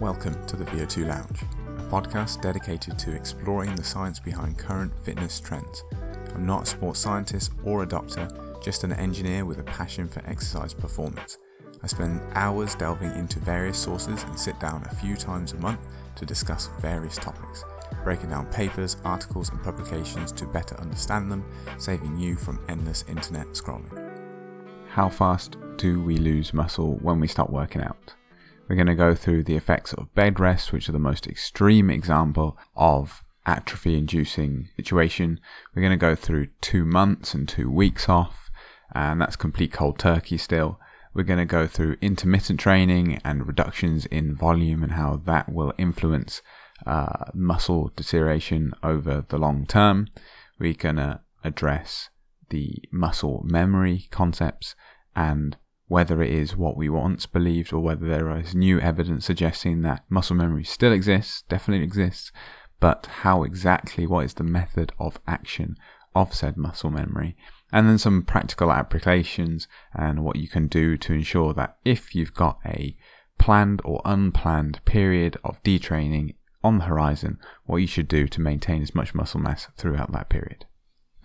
Welcome to the VO2 Lounge, a podcast dedicated to exploring the science behind current fitness trends. I'm not a sports scientist or a doctor, just an engineer with a passion for exercise performance. I spend hours delving into various sources and sit down a few times a month to discuss various topics, breaking down papers, articles, and publications to better understand them, saving you from endless internet scrolling. How fast do we lose muscle when we start working out? We're going to go through the effects of bed rest, which are the most extreme example of atrophy inducing situation. We're going to go through two months and two weeks off, and that's complete cold turkey still. We're going to go through intermittent training and reductions in volume and how that will influence uh, muscle deterioration over the long term. We're going to address the muscle memory concepts and whether it is what we once believed or whether there is new evidence suggesting that muscle memory still exists, definitely exists, but how exactly, what is the method of action of said muscle memory, and then some practical applications and what you can do to ensure that if you've got a planned or unplanned period of detraining on the horizon, what you should do to maintain as much muscle mass throughout that period.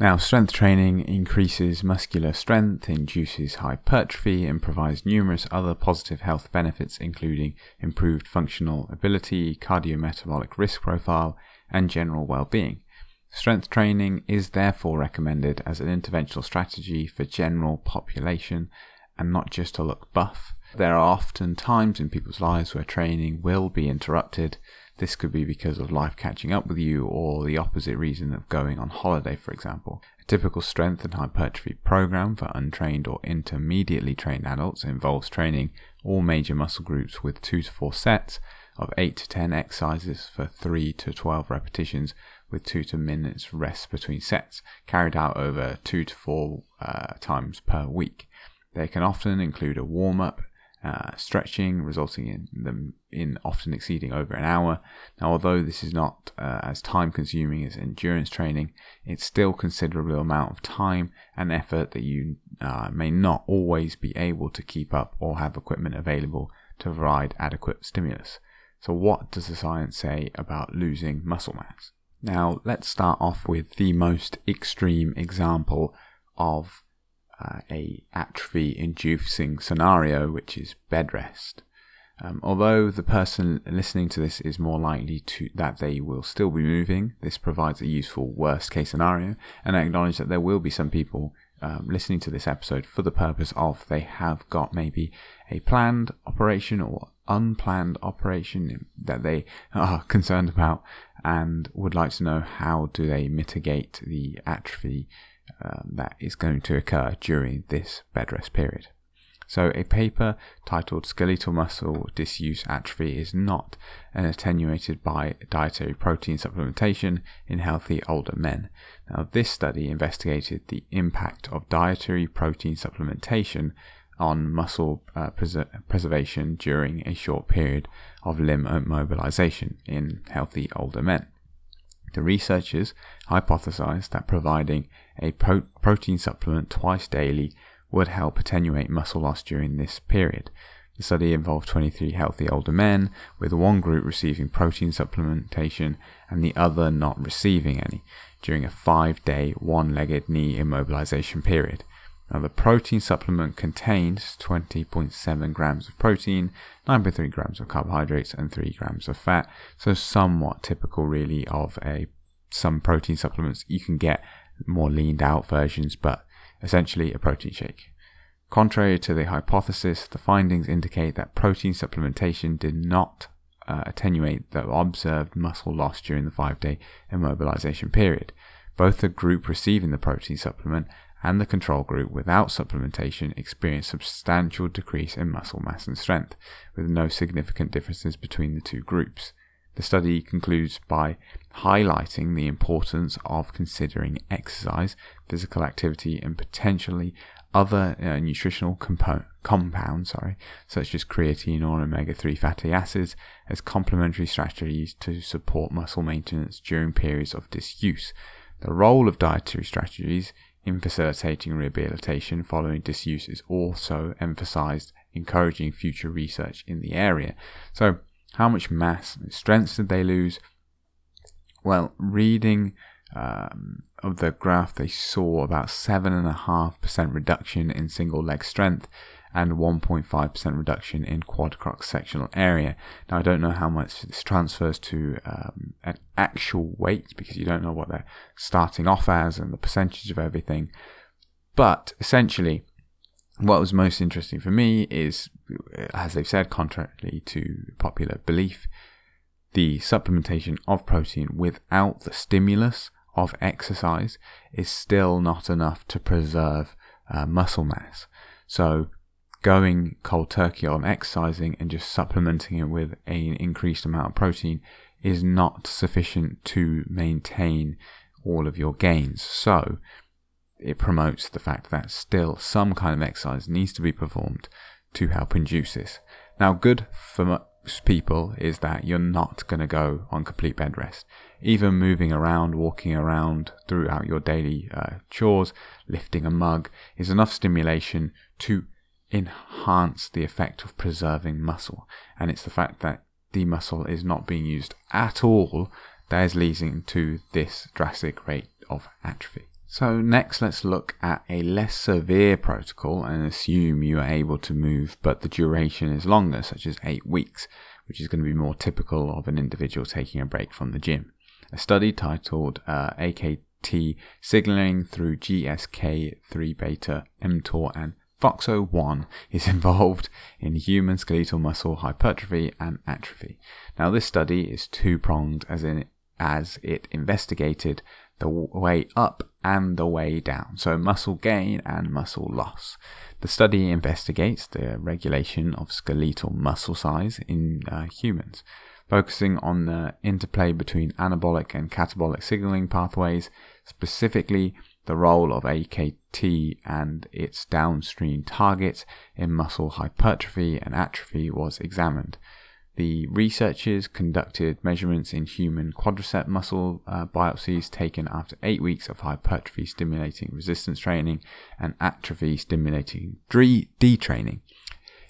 Now, strength training increases muscular strength, induces hypertrophy, and provides numerous other positive health benefits, including improved functional ability, cardiometabolic risk profile, and general well being. Strength training is therefore recommended as an interventional strategy for general population and not just to look buff. There are often times in people's lives where training will be interrupted this could be because of life catching up with you or the opposite reason of going on holiday, for example. A typical strength and hypertrophy program for untrained or intermediately trained adults involves training all major muscle groups with 2 to 4 sets of 8 to 10 exercises for 3 to 12 repetitions with 2 to minutes rest between sets, carried out over 2 to 4 uh, times per week. They can often include a warm up, uh, stretching, resulting in them in often exceeding over an hour. Now, although this is not uh, as time consuming as endurance training, it's still considerable amount of time and effort that you uh, may not always be able to keep up or have equipment available to provide adequate stimulus. So, what does the science say about losing muscle mass? Now, let's start off with the most extreme example of uh, a atrophy inducing scenario, which is bed rest. Um, although the person listening to this is more likely to that they will still be moving, this provides a useful worst case scenario, and I acknowledge that there will be some people um, listening to this episode for the purpose of they have got maybe a planned operation or unplanned operation that they are concerned about and would like to know how do they mitigate the atrophy um, that is going to occur during this bed rest period. So, a paper titled Skeletal Muscle Disuse Atrophy is not attenuated by dietary protein supplementation in healthy older men. Now, this study investigated the impact of dietary protein supplementation on muscle uh, pres- preservation during a short period of limb mobilization in healthy older men. The researchers hypothesized that providing a pro- protein supplement twice daily would help attenuate muscle loss during this period. The study involved 23 healthy older men, with one group receiving protein supplementation and the other not receiving any, during a five day, one legged knee immobilization period. Now, the protein supplement contained 20.7 grams of protein, 9.3 grams of carbohydrates, and 3 grams of fat. So, somewhat typical, really, of a some protein supplements. You can get more leaned out versions, but essentially a protein shake. Contrary to the hypothesis, the findings indicate that protein supplementation did not uh, attenuate the observed muscle loss during the five day immobilization period. Both the group receiving the protein supplement and the control group without supplementation experienced substantial decrease in muscle mass and strength, with no significant differences between the two groups. The study concludes by highlighting the importance of considering exercise, physical activity, and potentially other uh, nutritional compo- compounds, sorry, such as creatine or omega-3 fatty acids, as complementary strategies to support muscle maintenance during periods of disuse. The role of dietary strategies in facilitating rehabilitation following disuse is also emphasized, encouraging future research in the area. So, How much mass and strength did they lose? Well, reading um, of the graph, they saw about 7.5% reduction in single leg strength and 1.5% reduction in quad cross sectional area. Now, I don't know how much this transfers to um, an actual weight because you don't know what they're starting off as and the percentage of everything. But essentially, what was most interesting for me is, as they've said, contrarily to popular belief, the supplementation of protein without the stimulus of exercise is still not enough to preserve uh, muscle mass. So, going cold turkey on exercising and just supplementing it with an increased amount of protein is not sufficient to maintain all of your gains. So, it promotes the fact that still some kind of exercise needs to be performed to help induce this. Now, good for people is that you're not going to go on complete bed rest. Even moving around, walking around throughout your daily uh, chores, lifting a mug is enough stimulation to enhance the effect of preserving muscle. And it's the fact that the muscle is not being used at all that is leading to this drastic rate of atrophy. So next let's look at a less severe protocol and assume you are able to move but the duration is longer, such as 8 weeks, which is going to be more typical of an individual taking a break from the gym. A study titled uh, AKT signaling through GSK3 beta, mTOR and FOXO1 is involved in human skeletal muscle hypertrophy and atrophy. Now this study is two-pronged as in as it investigated the way up and the way down, so muscle gain and muscle loss. The study investigates the regulation of skeletal muscle size in uh, humans, focusing on the interplay between anabolic and catabolic signaling pathways, specifically the role of AKT and its downstream targets in muscle hypertrophy and atrophy was examined. The researchers conducted measurements in human quadricep muscle uh, biopsies taken after eight weeks of hypertrophy stimulating resistance training and atrophy stimulating detraining.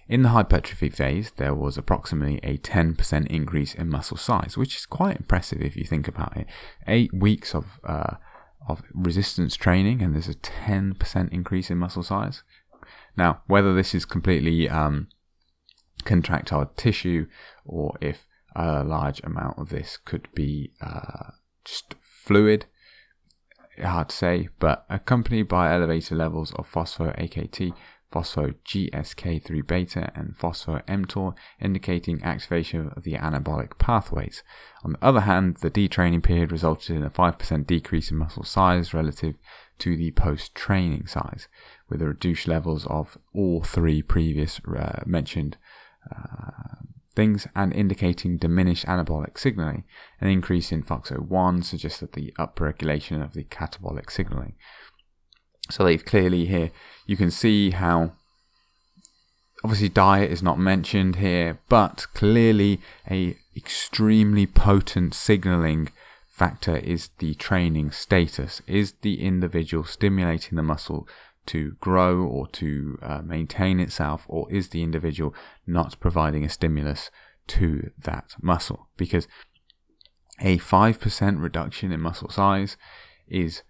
In the hypertrophy phase, there was approximately a 10% increase in muscle size, which is quite impressive if you think about it. Eight weeks of uh, of resistance training, and there's a 10% increase in muscle size. Now, whether this is completely um, contractile tissue or if a large amount of this could be uh, just fluid. Hard to say, but accompanied by elevated levels of phospho AKT, phospho GSK3 beta, and phospho mTOR, indicating activation of the anabolic pathways. On the other hand, the detraining period resulted in a 5% decrease in muscle size relative to the post training size, with reduced levels of all three previous uh, mentioned uh, things and indicating diminished anabolic signaling. An increase in FOXO1 suggests that the upregulation of the catabolic signaling. So they've clearly here, you can see how obviously diet is not mentioned here, but clearly a extremely potent signaling factor is the training status. Is the individual stimulating the muscle to grow or to uh, maintain itself, or is the individual not providing a stimulus to that muscle? Because a 5% reduction in muscle size is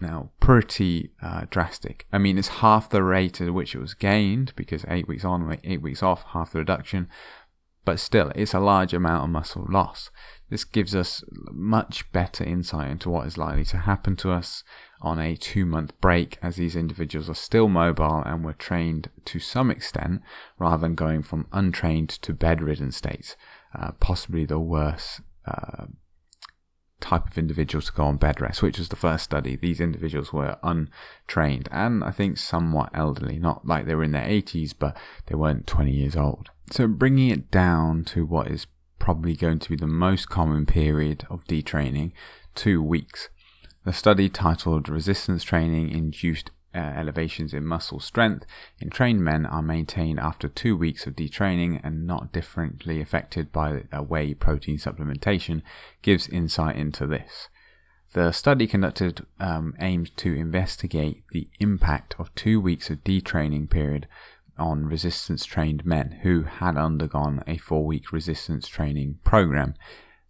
now pretty uh, drastic. I mean, it's half the rate at which it was gained because eight weeks on, eight weeks off, half the reduction, but still, it's a large amount of muscle loss. This gives us much better insight into what is likely to happen to us on a two month break as these individuals are still mobile and were trained to some extent rather than going from untrained to bedridden states. Uh, possibly the worst uh, type of individuals to go on bed rest, which was the first study. These individuals were untrained and I think somewhat elderly, not like they were in their 80s, but they weren't 20 years old. So bringing it down to what is probably going to be the most common period of detraining, two weeks. The study titled Resistance Training Induced uh, Elevations in Muscle Strength in Trained Men are maintained after two weeks of detraining and not differently affected by a whey protein supplementation gives insight into this. The study conducted um, aimed to investigate the impact of two weeks of detraining period on resistance trained men who had undergone a four week resistance training program.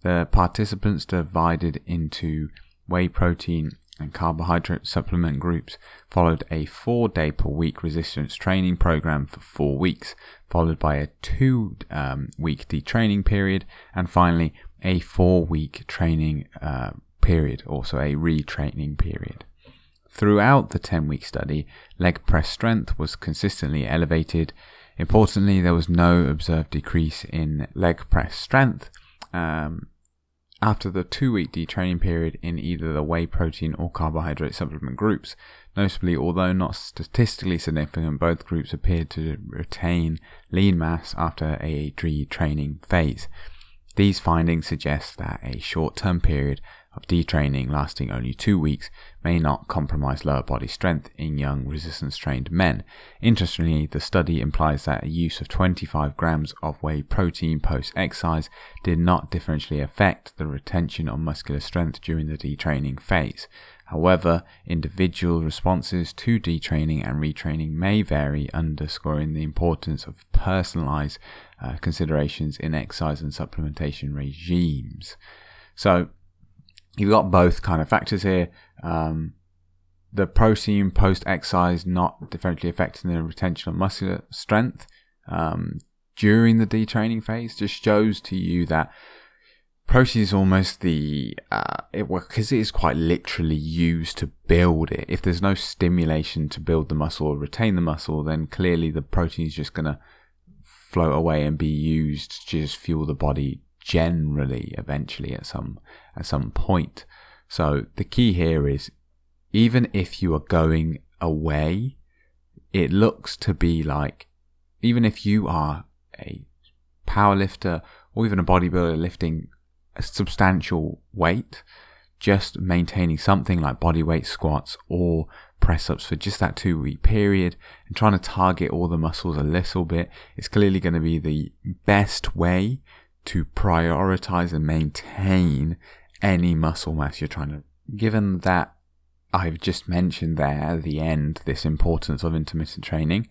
The participants divided into whey protein and carbohydrate supplement groups followed a four day per week resistance training program for four weeks, followed by a two um, week detraining period, and finally a four week training uh, period, also a retraining period. Throughout the 10 week study, leg press strength was consistently elevated. Importantly, there was no observed decrease in leg press strength um, after the two week detraining period in either the whey protein or carbohydrate supplement groups. Notably, although not statistically significant, both groups appeared to retain lean mass after a retraining phase. These findings suggest that a short term period of detraining lasting only two weeks may not compromise lower body strength in young resistance trained men. Interestingly, the study implies that a use of 25 grams of whey protein post exercise did not differentially affect the retention of muscular strength during the detraining phase. However, individual responses to detraining and retraining may vary, underscoring the importance of personalized uh, considerations in exercise and supplementation regimes. So, you've got both kind of factors here. Um, the protein post exercise not differentially affecting the retention of muscular strength um, during the detraining phase just shows to you that protein is almost the uh, it because it is quite literally used to build it. If there's no stimulation to build the muscle or retain the muscle, then clearly the protein is just to float away and be used to just fuel the body generally eventually at some at some point. So the key here is even if you are going away, it looks to be like even if you are a powerlifter or even a bodybuilder lifting a substantial weight, just maintaining something like body weight squats or press ups for just that two week period and trying to target all the muscles a little bit is clearly going to be the best way to prioritize and maintain any muscle mass you're trying to. Given that I've just mentioned there at the end this importance of intermittent training,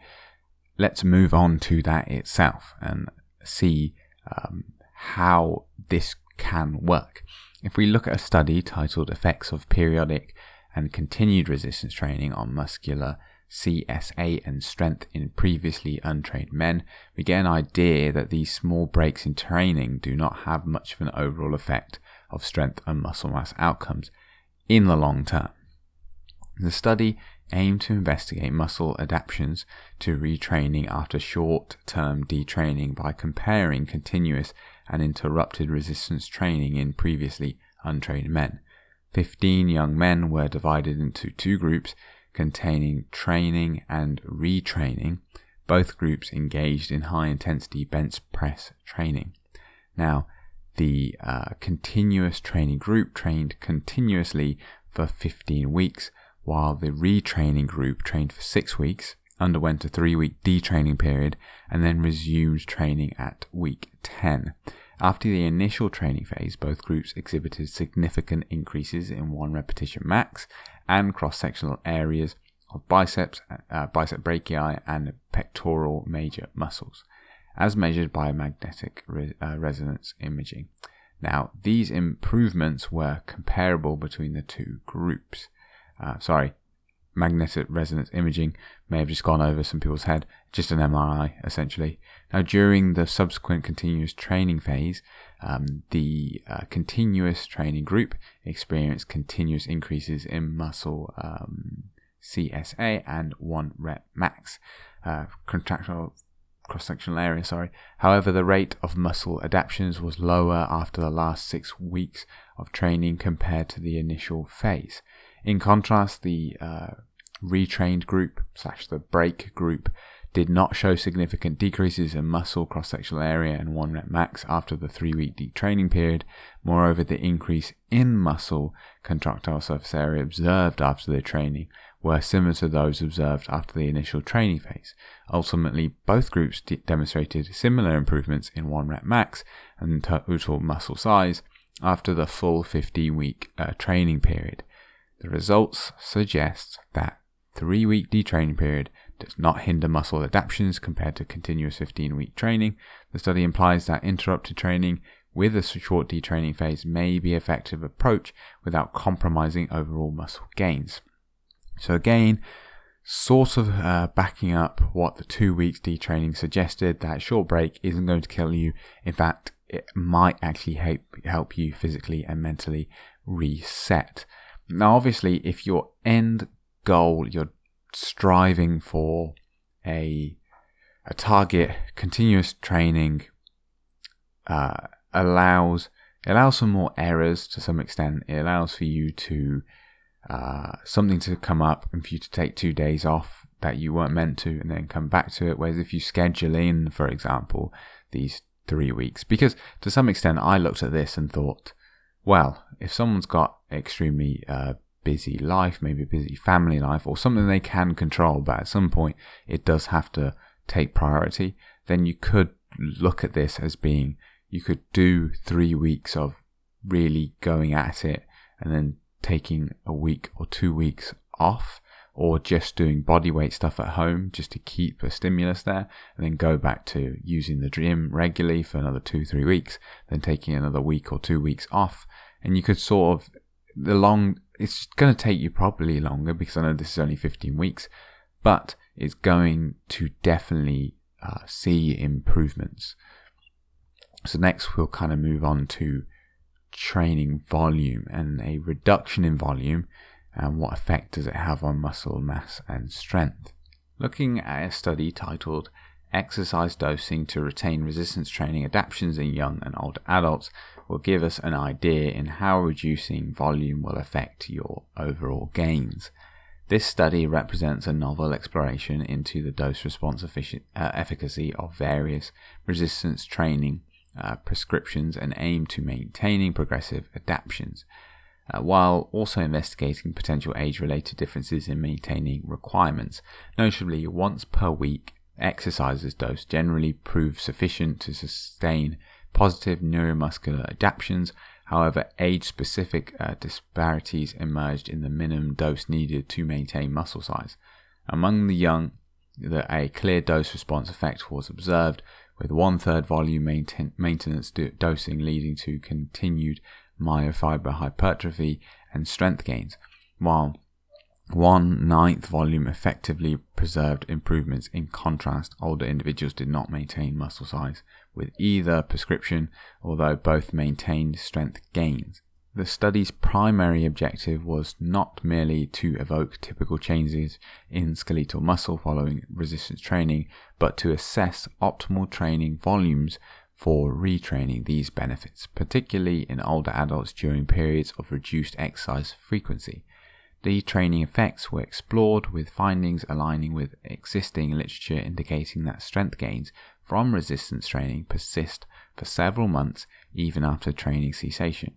let's move on to that itself and see um, how this can work. If we look at a study titled Effects of Periodic and Continued Resistance Training on Muscular CSA and strength in previously untrained men, we get an idea that these small breaks in training do not have much of an overall effect of strength and muscle mass outcomes in the long term. The study aimed to investigate muscle adaptations to retraining after short term detraining by comparing continuous and interrupted resistance training in previously untrained men. 15 young men were divided into two groups containing training and retraining, both groups engaged in high intensity bench press training. Now, the uh, continuous training group trained continuously for 15 weeks, while the retraining group trained for six weeks, underwent a three week detraining period, and then resumed training at week 10. After the initial training phase, both groups exhibited significant increases in one repetition max and cross-sectional areas of biceps, uh, bicep brachii, and pectoral major muscles, as measured by magnetic re- uh, resonance imaging. Now, these improvements were comparable between the two groups. Uh, sorry, magnetic resonance imaging may have just gone over some people's head, just an MRI essentially. Now, during the subsequent continuous training phase, um, the uh, continuous training group experienced continuous increases in muscle um, CSA and one rep max, uh, contractile cross-sectional area, sorry. However, the rate of muscle adaptations was lower after the last six weeks of training compared to the initial phase. In contrast, the uh, retrained group slash the break group did not show significant decreases in muscle cross sectional area and one rep max after the three week detraining period. Moreover, the increase in muscle contractile surface area observed after the training were similar to those observed after the initial training phase. Ultimately, both groups de- demonstrated similar improvements in one rep max and total muscle size after the full 15 week uh, training period. The results suggest that three week detraining period does not hinder muscle adaptations compared to continuous 15 week training. The study implies that interrupted training with a short detraining phase may be an effective approach without compromising overall muscle gains. So again, sort of uh, backing up what the two weeks detraining suggested, that short break isn't going to kill you. In fact, it might actually help, help you physically and mentally reset. Now, obviously, if your end goal, you're striving for a a target, continuous training uh, allows allows for more errors to some extent. It allows for you to uh, something to come up and for you to take two days off that you weren't meant to and then come back to it. Whereas if you schedule in, for example, these three weeks, because to some extent I looked at this and thought, well, if someone's got extremely uh, busy life, maybe a busy family life, or something they can control, but at some point it does have to take priority, then you could look at this as being you could do three weeks of really going at it and then taking a week or two weeks off or just doing body weight stuff at home just to keep a stimulus there and then go back to using the gym regularly for another two three weeks then taking another week or two weeks off. And you could sort of the long it's going to take you probably longer because I know this is only 15 weeks, but it's going to definitely uh, see improvements. So next we'll kind of move on to training volume and a reduction in volume and what effect does it have on muscle mass and strength. Looking at a study titled Exercise Dosing to Retain Resistance Training Adaptations in Young and Older Adults, will give us an idea in how reducing volume will affect your overall gains. This study represents a novel exploration into the dose response uh, efficacy of various resistance training uh, prescriptions and aim to maintaining progressive adaptations, uh, while also investigating potential age related differences in maintaining requirements. Notably, once per week exercises dose generally prove sufficient to sustain positive neuromuscular adaptations. However, age specific uh, disparities emerged in the minimum dose needed to maintain muscle size. Among the young, a clear dose response effect was observed, with one third volume maintenance do, dosing leading to continued myofiber hypertrophy and strength gains, while one ninth volume effectively preserved improvements. In contrast, older individuals did not maintain muscle size with either prescription, although both maintained strength gains. The study's primary objective was not merely to evoke typical changes in skeletal muscle following resistance training, but to assess optimal training volumes for retraining these benefits, particularly in older adults during periods of reduced exercise frequency. The training effects were explored with findings aligning with existing literature indicating that strength gains from resistance training persist for several months even after training cessation.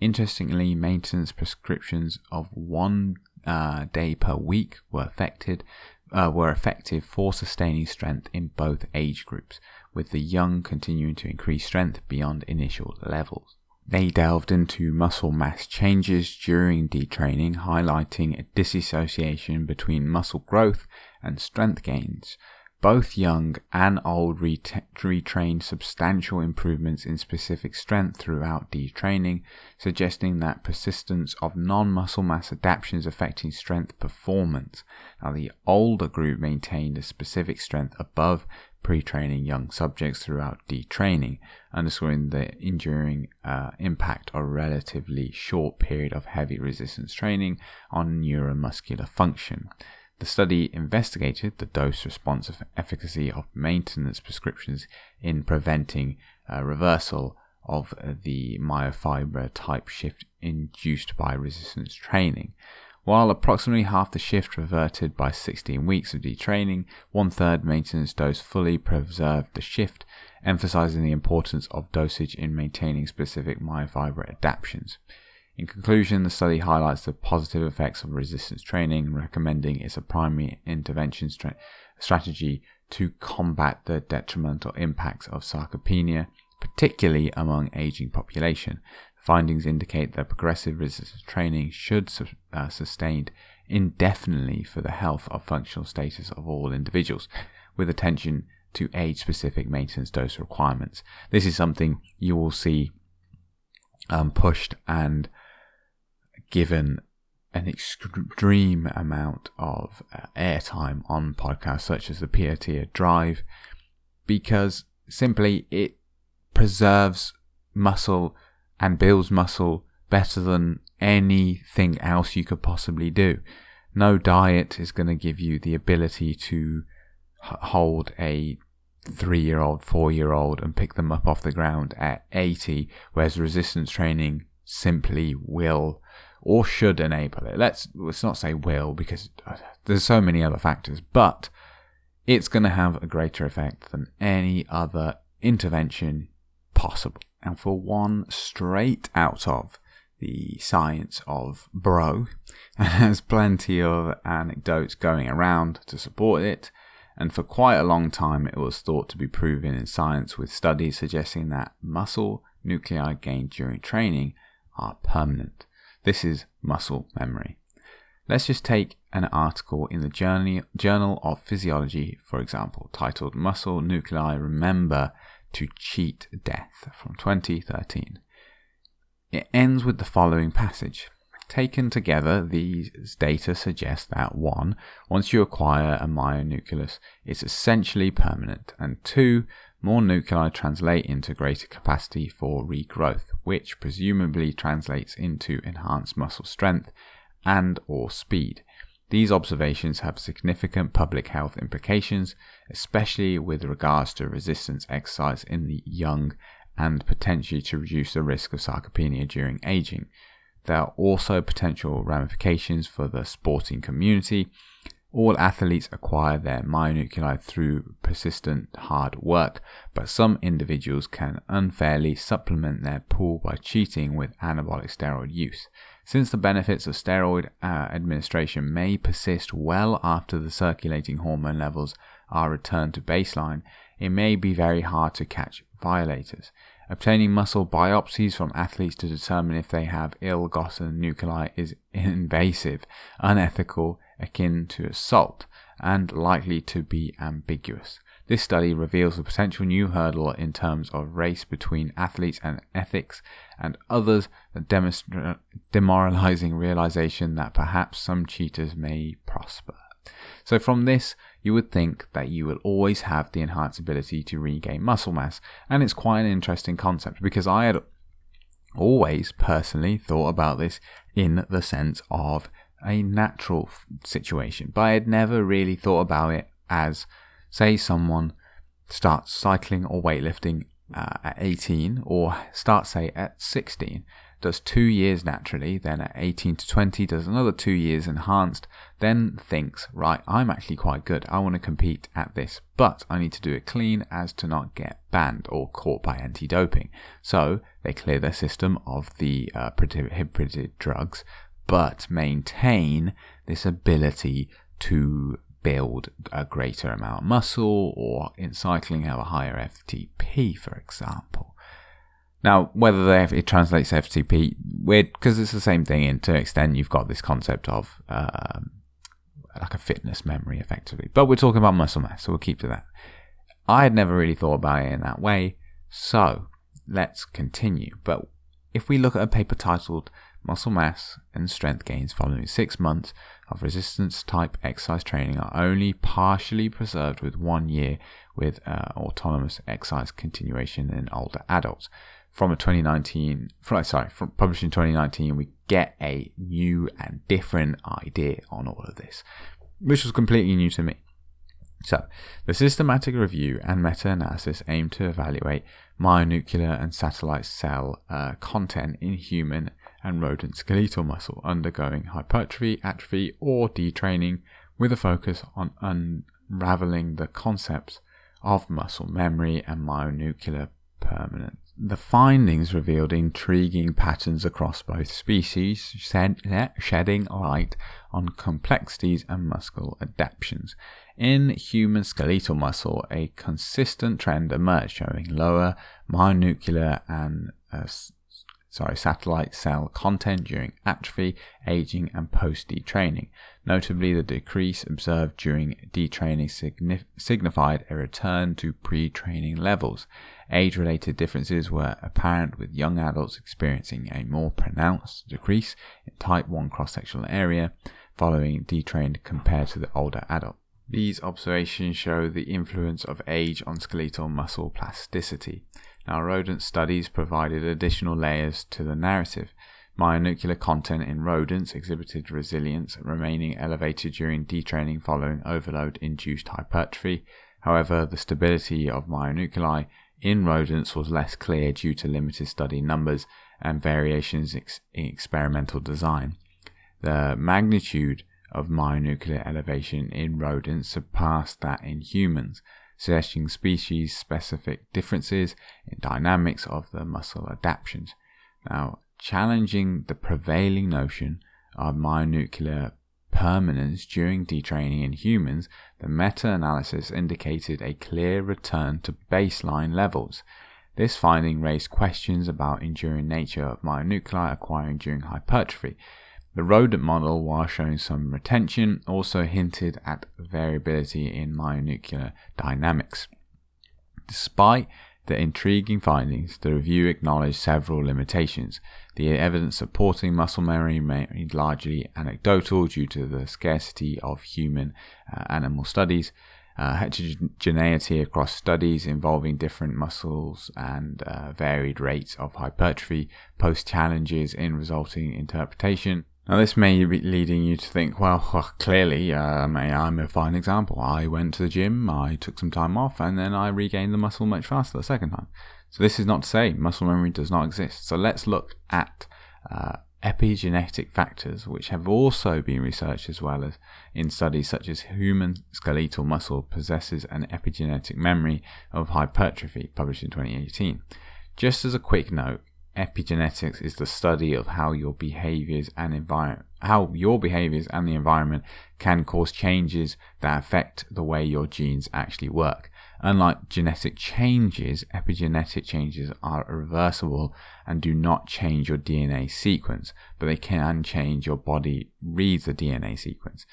Interestingly, maintenance prescriptions of one uh, day per week were affected uh, were effective for sustaining strength in both age groups, with the young continuing to increase strength beyond initial levels. They delved into muscle mass changes during detraining, highlighting a disassociation between muscle growth and strength gains, both young and old retrained substantial improvements in specific strength throughout detraining, suggesting that persistence of non muscle mass adaptations affecting strength performance. Now, the older group maintained a specific strength above pre training young subjects throughout detraining, underscoring the enduring uh, impact of a relatively short period of heavy resistance training on neuromuscular function. The study investigated the dose response of efficacy of maintenance prescriptions in preventing a reversal of uh, the myofiber type shift induced by resistance training. While approximately half the shift reverted by 16 weeks of detraining, one third maintenance dose fully preserved the shift, emphasizing the importance of dosage in maintaining specific myofiber adaptations. In conclusion, the study highlights the positive effects of resistance training, recommending it's a primary intervention stra- strategy to combat the detrimental impacts of sarcopenia, particularly among aging population. Findings indicate that progressive resistance training should su- uh, sustained indefinitely for the health of functional status of all individuals, with attention to age specific maintenance dose requirements. This is something you will see um, pushed and given an extreme amount of uh, airtime on podcasts such as the Peter Attia Drive because simply it preserves muscle and builds muscle better than anything else you could possibly do. No diet is going to give you the ability to hold a three year old, four year old and pick them up off the ground at 80, whereas resistance training simply will or should enable it. Let's, let's not say will because there's so many other factors, but it's going to have a greater effect than any other intervention possible. And for one straight out of the science of bro and has plenty of anecdotes going around to support it. And for quite a long time, it was thought to be proven in science with studies suggesting that muscle nuclei gained during training are permanent. This is muscle memory. Let's just take an article in the Journal of Physiology, for example, titled Muscle Nuclei Remember to Cheat Death from 2013. It ends with the following passage. Taken together, these data suggest that 1. Once you acquire a myonucleus, it's essentially permanent, and 2. More nuclei translate into greater capacity for regrowth, which presumably translates into enhanced muscle strength and or speed. These observations have significant public health implications, especially with regards to resistance exercise in the young and potentially to reduce the risk of sarcopenia during aging. There are also potential ramifications for the sporting community. All athletes acquire their myonuclei through persistent hard work, but some individuals can unfairly supplement their pool by cheating with anabolic steroid use. Since the benefits of steroid uh, administration may persist well after the circulating hormone levels are returned to baseline, it may be very hard to catch violators. Obtaining muscle biopsies from athletes to determine if they have ill gotten nuclei is invasive, unethical, akin to assault, and likely to be ambiguous. This study reveals a potential new hurdle in terms of race between athletes and ethics, and others a demonstra- demoralizing realization that perhaps some cheaters may prosper. So, from this, you would think that you will always have the enhanced ability to regain muscle mass. And it's quite an interesting concept because I had always personally thought about this in the sense of a natural situation, but I had never really thought about it as, say, someone starts cycling or weightlifting uh, at 18 or starts, say, at 16 does two years naturally, then at 18 to 20 does another two years enhanced, then thinks, right, I'm actually quite good. I want to compete at this, but I need to do it clean as to not get banned or caught by anti doping. So they clear their system of the uh, prohibited drugs, but maintain this ability to build a greater amount of muscle or in cycling have a higher FTP, for example. Now, whether they, it translates FTP, because it's the same thing. And to an extent, you've got this concept of um, like a fitness memory, effectively. But we're talking about muscle mass, so we'll keep to that. I had never really thought about it in that way, so let's continue. But if we look at a paper titled "Muscle Mass and Strength Gains Following Six Months of Resistance Type Exercise Training Are Only Partially Preserved with One Year with uh, Autonomous Exercise Continuation in Older Adults," from a 2019, from, sorry, from published in 2019, we get a new and different idea on all of this, which was completely new to me. So, the systematic review and meta analysis aim to evaluate myonuclear and satellite cell uh, content in human and rodent skeletal muscle undergoing hypertrophy, atrophy, or detraining, with a focus on unraveling the concepts of muscle memory and myonuclear permanence. The findings revealed intriguing patterns across both species, shedding light on complexities and muscle adaptations. In human skeletal muscle, a consistent trend emerged showing lower myonuclear and uh, sorry, satellite cell content during atrophy, aging, and post detraining. Notably, the decrease observed during detraining signif- signified a return to pre training levels. Age related differences were apparent, with young adults experiencing a more pronounced decrease in type 1 cross sectional area following detrained compared to the older adult. These observations show the influence of age on skeletal muscle plasticity. Now, rodent studies provided additional layers to the narrative. Myonuclear content in rodents exhibited resilience, remaining elevated during detraining following overload induced hypertrophy. However, the stability of myonuclei in rodents was less clear due to limited study numbers and variations in experimental design. The magnitude of myonuclear elevation in rodents surpassed that in humans, suggesting species specific differences in dynamics of the muscle adaptations. Now, challenging the prevailing notion of myonuclear permanence during detraining in humans, the meta analysis indicated a clear return to baseline levels. This finding raised questions about enduring nature of myonuclei acquiring during hypertrophy, the rodent model, while showing some retention, also hinted at variability in myonuclear dynamics. Despite the intriguing findings, the review acknowledged several limitations. The evidence supporting muscle memory remained largely anecdotal due to the scarcity of human uh, animal studies. Uh, heterogeneity across studies involving different muscles and uh, varied rates of hypertrophy posed challenges in resulting interpretation. Now, this may be leading you to think, well, clearly, uh, I'm a fine example. I went to the gym, I took some time off, and then I regained the muscle much faster the second time. So, this is not to say muscle memory does not exist. So, let's look at uh, epigenetic factors, which have also been researched as well as in studies such as human skeletal muscle possesses an epigenetic memory of hypertrophy, published in 2018. Just as a quick note, epigenetics is the study of how your behaviors and environment how your behaviors and the environment can cause changes that affect the way your genes actually work. Unlike genetic changes, epigenetic changes are reversible and do not change your DNA sequence, but they can change your body reads the DNA sequence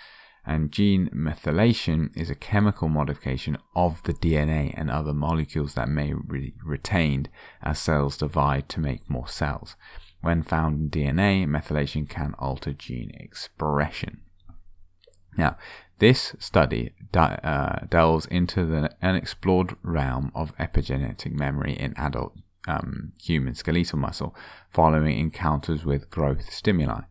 and gene methylation is a chemical modification of the DNA and other molecules that may be retained as cells divide to make more cells. When found in DNA, methylation can alter gene expression. Now, this study uh, delves into the unexplored realm of epigenetic memory in adult um, human skeletal muscle following encounters with growth stimuli,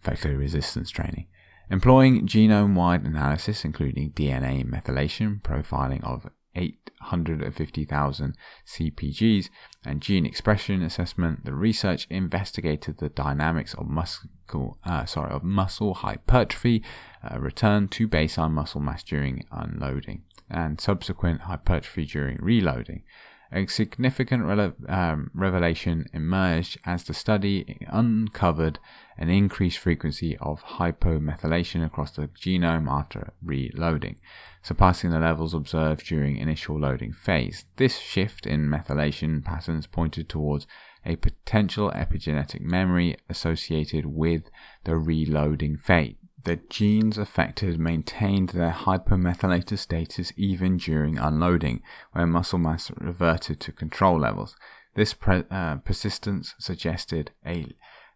effectively resistance training. Employing genome wide analysis, including DNA methylation, profiling of 850,000 CPGs, and gene expression assessment, the research investigated the dynamics of muscle, uh, sorry, of muscle hypertrophy, uh, return to baseline muscle mass during unloading, and subsequent hypertrophy during reloading. A significant rele- um, revelation emerged as the study uncovered an increased frequency of hypomethylation across the genome after reloading, surpassing the levels observed during initial loading phase. This shift in methylation patterns pointed towards a potential epigenetic memory associated with the reloading phase the genes affected maintained their hypomethylated status even during unloading, where muscle mass reverted to control levels. This pre- uh, persistence suggested a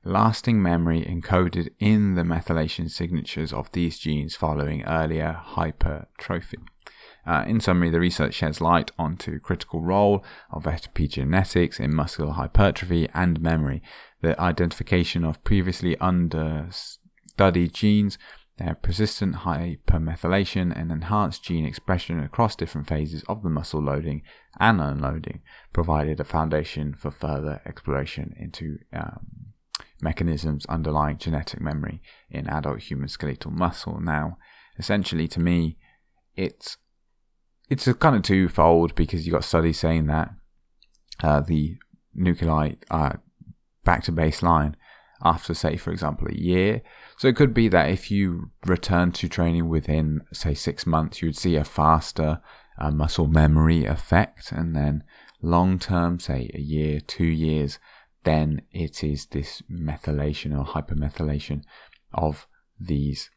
lasting memory encoded in the methylation signatures of these genes following earlier hypertrophy. Uh, in summary, the research sheds light onto critical role of epigenetics in muscular hypertrophy and memory, the identification of previously under studied genes, their persistent hypermethylation and enhanced gene expression across different phases of the muscle loading and unloading provided a foundation for further exploration into um, mechanisms underlying genetic memory in adult human skeletal muscle. Now, essentially, to me, it's it's a kind of twofold because you've got studies saying that uh, the nuclei back to baseline after, say, for example, a year. So it could be that if you return to training within, say, six months, you would see a faster uh, muscle memory effect. And then long term, say a year, two years, then it is this methylation or hypermethylation of these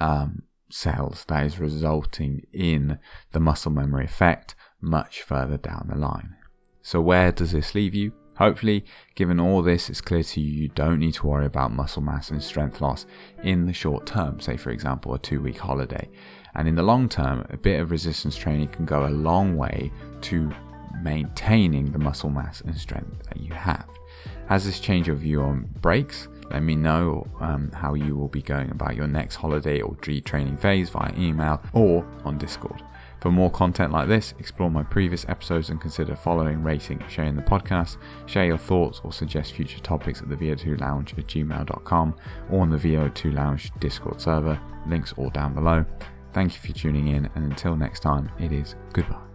um, cells that is resulting in the muscle memory effect much further down the line. So, where does this leave you? Hopefully, given all this, it's clear to you you don't need to worry about muscle mass and strength loss in the short term, say, for example, a two week holiday. And in the long term, a bit of resistance training can go a long way to maintaining the muscle mass and strength that you have. Has this changed your view on breaks? Let me know um, how you will be going about your next holiday or training phase via email or on Discord. For more content like this, explore my previous episodes and consider following, rating, sharing the podcast. Share your thoughts or suggest future topics at the VO2 Lounge at gmail.com or on the VO2 Lounge Discord server. Links all down below. Thank you for tuning in, and until next time, it is goodbye.